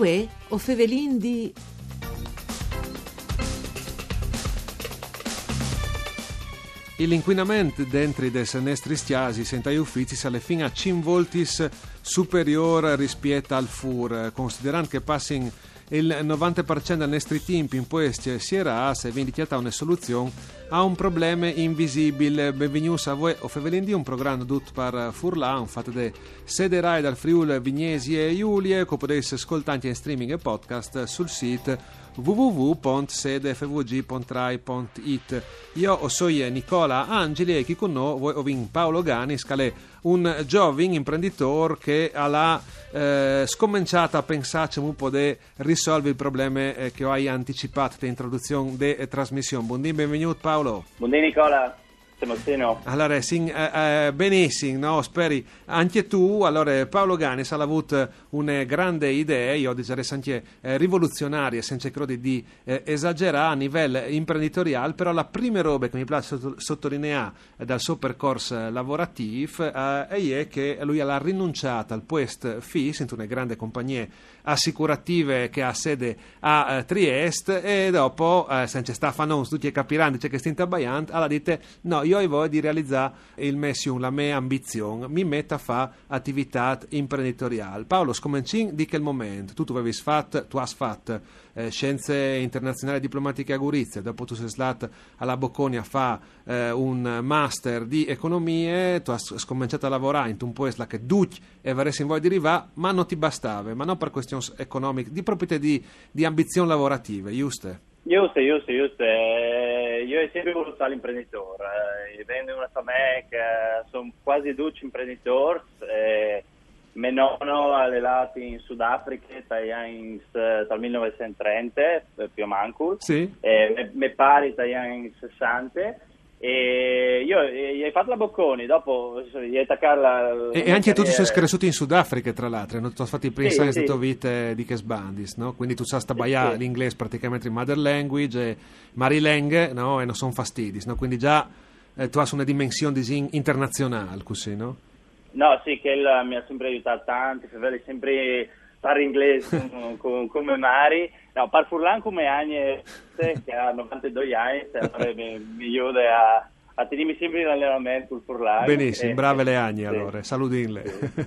Uè, o fevelin di... L'inquinamento dentro dei senestri stiasi senza uffici alle fine a 5 voltis superior rispetto al FUR, considerando che passing il 90% dei nostri tempi in questi si era se vendicata una soluzione a un problema invisibile. Benvenuti a voi o Fevelindi, un programma tutto per Furlan, fatto da sede Rai dal Friuli Vignesi e Giulie, che potete ascoltare in streaming e podcast sul sito www.sedefvg.rai.it Io sono Nicola Angeli e chi con noi è Paolo Ganis, che un giovane imprenditore che ha eh, scominciato a pensare un po' di risolvere i problemi eh, che hai anticipato nell'introduzione della trasmissione. Buondì, benvenuto Paolo. Buondì Nicola. Emoziono. Allora, sì, eh, eh, benissimo, speri anche tu. Allora, Paolo Ganes ha avuto una grande idea, io direi anche eh, rivoluzionaria, senza credo di eh, esagerare a livello imprenditoriale, però la prima roba che mi piace sottolineare dal suo percorso lavorativo eh, è che lui ha rinunciato al post FIS, in una grande compagnia assicurative che ha sede a Trieste e dopo, senza Stefano, tutti capiranno c'è che stinta Baiant, alla dite no, io ho voglia di realizzare il messium, la mia ambizione, mi metto a fare attività imprenditoriale. Paolo, scomincin di che momento? Tu, tu avevi fatto, tu hai fatto eh, scienze internazionali diplomatiche a Gurizia, dopo tu sei stato alla Bocconi a fare eh, un master di economie, tu hai scominciato a lavorare in un paese che duc e avresti in voglia di arrivare, ma non ti bastava, ma non per questioni economiche, di proprio di, di ambizioni lavorative, giusto? Giusto, giusto, giusto. Eh, io ho sempre voluto fare l'imprenditore. Eh, vengo una famiglia che sono quasi 12 imprenditori. Eh, mio nonno ha allenato in Sudafrica dal 1930, eh, più o meno. Sì. Eh, mio padre dagli anni 60. E io gli hai fatto la Bocconi, dopo gli hai attaccato la. E, e anche tu sei cresciuto in Sudafrica, tra l'altro, hai fatto i primi sì, anni sì. di vita di Kesbandis, no? Quindi tu sai stabaiare sì. l'inglese praticamente in mother language, e Marileng, no? E non sono fastidis, no? Quindi già eh, tu hai una dimensione internazionale, così, no? No, sì, che mi ha sempre aiutato tanto, sempre parlare inglese come Mari. No, par furlan come Agne, che ha 92 anni, allora mi, mi aiuta a, a tenermi sempre in allenamento col furlan. Benissimo, e, brave le sì, Agne allora, saludinle. Sì.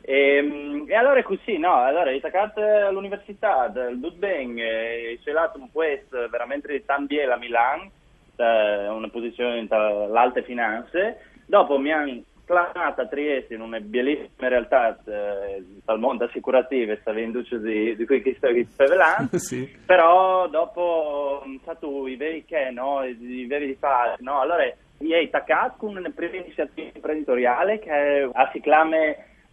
e, e, allora è così, no, allora hai attaccato all'università del Dudben, e c'è lato un questo veramente di Tambiel a Milano, una posizione tra l'alte finanze, dopo mi hanno clamata a Trieste in una bellissima realtà eh, dal mondo assicurativo sta venduto di, di cui sto parlando sì. però dopo è stato i veri che no i veri di fare no allora gli hai attaccato una prima iniziativa imprenditoriale che si chiama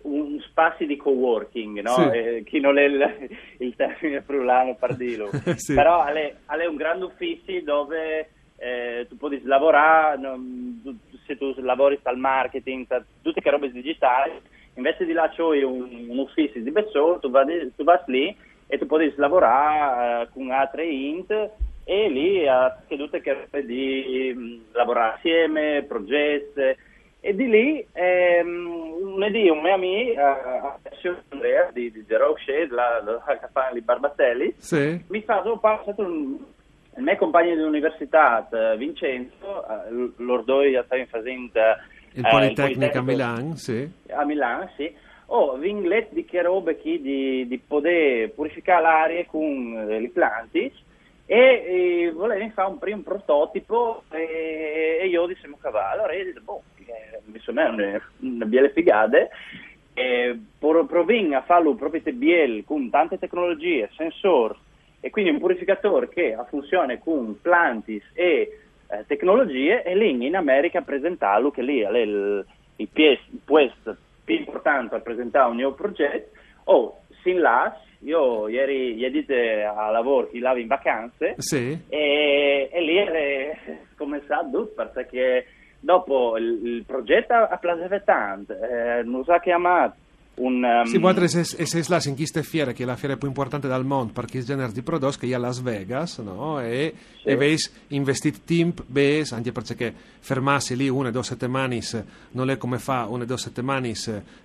un spazio di co-working, no? Sì. Eh, chi non è il, il termine frulano per dirlo, sì. però è, un grande ufficio dove eh, tu puoi lavorare, non, se tu lavori al marketing, tutte che robe digitali, invece di là c'hai un, un ufficio di Bezzolo, tu vai, tu vai lì e tu puoi lavorare eh, con altri int e lì ha tutte che robe di mh, lavorare assieme, progetti e di lì ehm, lunedì un mio amico uh, Andrea di, di Zero Shade, la, la, la, la di Barbatelli, sì. mi fa oh, passato un il mio compagno di università, Vincenzo, l'ordoi sta facendo il Politecnico a Milano, sì. A Milano, sì. Oh, vinglet di che robe chi di, di poter purificare l'aria con le planti e, e volevo fare un primo prototipo e, e io diciamo cavallo. Allora io detto, boh, insomma è una, una biele figade e provin a farlo proprio biel con tante tecnologie, sensori e quindi un purificatore che ha funzione con plantis e eh, tecnologie e lì in America presentarlo che lì è il, il, puesto più importante a presentare un nuovo progetto o sin là io ieri, ieri a lavoro chi lavo in vacanze sì. e, e, lì è cominciato perché dopo il, il progetto ha piaciuto tanto eh, non sa chiamato un... Um... Sì, vuol se, se slas in queste fiere, che è la fiera più importante del mondo per questo genere di prodotti, che è a Las Vegas, no? E, sì. e veis investito tempo, bes, anche perché fermarsi lì una o due settimane non è come fa una o due settimane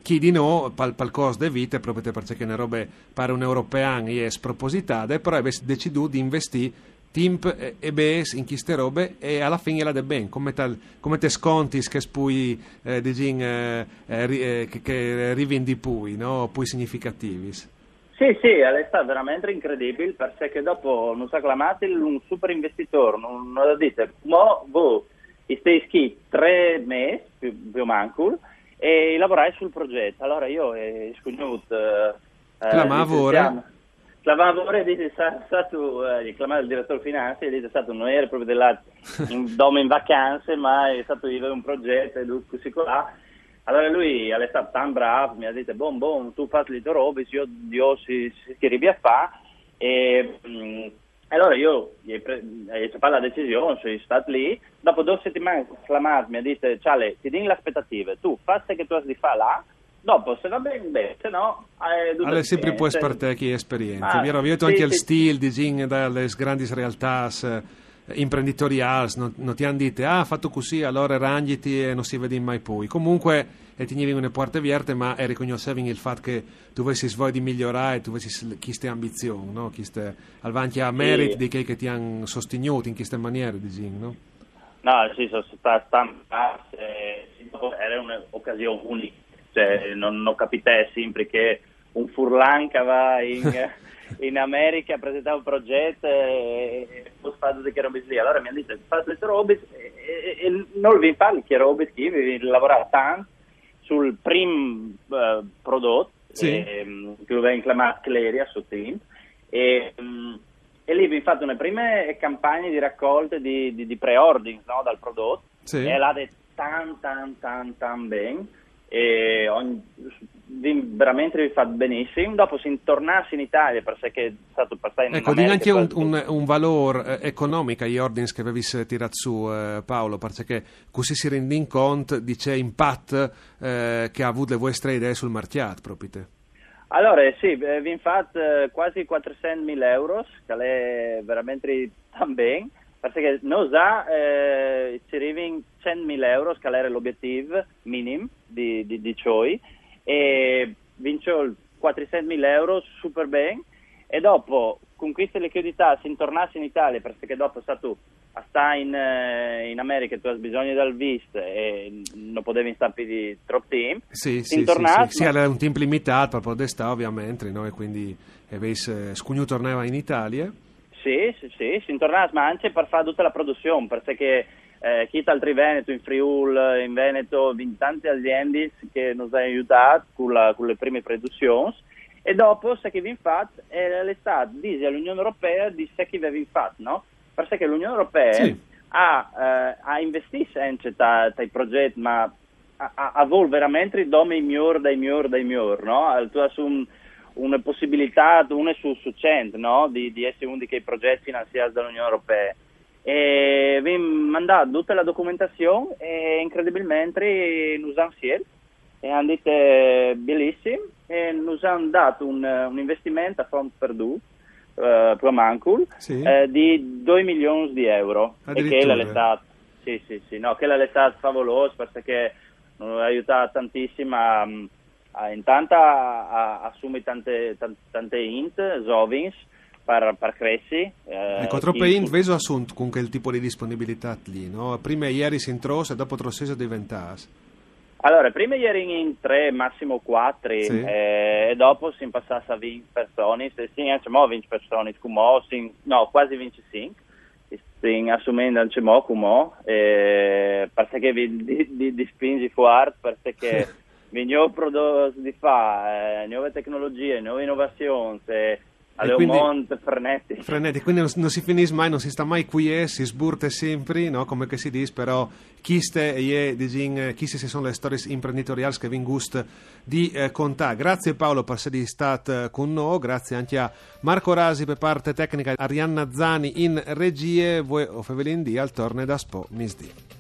chi di no, pal, pal costo di vita, proprio perché ne robe pare un europeo è spropositate, però avessi deciso di investire Timp e BES in queste robe e alla fine la de ben come, tal, come te sconti che spui eh, digin, eh, eh, che, che rivendi pui no? pui significativi sì sì è stato veramente incredibile perché dopo non sa acclamato un super investitore non, non lo dite. Ma voi stai qui tre mesi più, più manco e lavorai sul progetto. Allora io e scognuto eh, Clamavore Lavoro dice stato eh, chiamato il direttore finanza e dice stato non era proprio della in, dome in vacanze ma è stato di un progetto e così là allora lui è stato tan bravo mi ha detto bon bon tu fai le tue robe io, io si, si, si a fare e mh, mm, allora io gli ho preso la decisione sono stato lì. Dopo due settimane mi ha detto Ciale ti dico le aspettative tu fai che tu hai di fare là Dopo, se va bene, bene, se no... Eh, Alle sempre può esperte chi esperienza. Ah, Vero, vedo sì, anche sì, il stile di Zing dalle grandi realtà eh, imprenditoriali, non, non, ti hanno detto, ah, fatto così, allora ranghiti e non si vede mai più. Comunque, e ti vengono le porte aperte, ma è riconoscere il fatto che tu avessi svoglia di migliorare, tu avessi queste ambizioni, no? Queste, avanti a merito sì. di quelli che ti hanno sostenuto in queste maniere di Zing, no? No, sì, sono stato stampato, era un'occasione unica cioè, non, non capita sempre che un furlan che va in, in America a presentare un progetto e poi fa tutte che robe lì. Allora mi hanno detto, fate queste robe e, e, non vi fare che robe che vi lavorare tanto sul primo uh, prodotto sì. eh, che lo vengono chiamato Cleria su Team e, um, e lì vi fate le prime campagne di raccolte di, di, di pre-ordering no, dal prodotto sì. e l'ha tan tan tan tan bene e ogni, veramente vi fa benissimo. Dopo se tornasse in Italia, perché è stato passato in Ecco, di anche un, un, un, valore eh, economico agli ordini che avevi tirato su eh, Paolo, perché così si rende in conto di c'è impatto eh, che ha avuto le vostre idee sul mercato proprio te. Allora, sì, eh, vi eh, quasi 400.000 euro, che è veramente tan bene perché noi già eh, ci arriviamo 100.000 euro, era l'obiettivo minimo di, di, di CIOI, e vincio 400.000 euro super bene, e dopo con queste liquidità se tornasse in Italia, perché dopo stato a stare in, eh, in, America tu hai bisogno del VIST e non potevi stare di troppo tempo, sì, sì, tornasse, sì, sì, era un tempo limitato per poter stare ovviamente, no? e quindi avesse scugno tornava in Italia. Sì, sì, sì, si intorna ma anche per fare tutta la produzione, perché eh, chi altri Veneto, in Friul, in Veneto, in tante aziende che ci hanno aiutato con, la, con, le prime produzioni e dopo se che vi fatto è l'estate dice all'Unione Europea di se che vi fatto, no? Perché l'Unione Europea sì. ha, eh, ha investito in questi progetti, ma a, a, a vol veramente dome miglior dai miglior dai miglior, no? Tu un una possibilità, una su, su 100 no? di, di, essere uno dei progetti finanziati dall'Unione Europea. E vi mandato tutta la documentazione e incredibilmente nos hanno e hanno detto bellissimo e nos hanno dato un, un investimento a fondo perduto uh, per Mancul sì. uh, di 2 milioni di euro e che è l'estate sì, sì, sì, no, che è l'estate favolosa perché ci ha aiutato tantissimo a, intanto assumi tante, tante, tante int, Zovins, per, per cresci. Eh, ecco, troppe int veso assunto con quel tipo di disponibilità lì, no? Prima ieri si intros e dopo trossese diventas. Allora, prima ieri in tre, massimo quattro, sì. eh, e dopo si passava a 20 persone, se si diciamo 20 persone, come, no, quasi 25, si assumendo anche mo, come, eh, perché vi di, di, di spingi fuori, perché nuovi prodotti di fa, eh, nuove tecnologie, nuove innovazioni, eh, alle monte frenetico. Frenetico, quindi non, non, si finisce mai, non si sta mai qui, eh, si sburte sempre, no? come si dice, però queste e disin, queste sono le storie imprenditoriali che vi gust di eh, contare. Grazie Paolo per essere stato con noi, grazie anche a Marco Rasi per parte tecnica, Arianna Zani in regie, voi o Fevelin di al torne da Spo Misdi.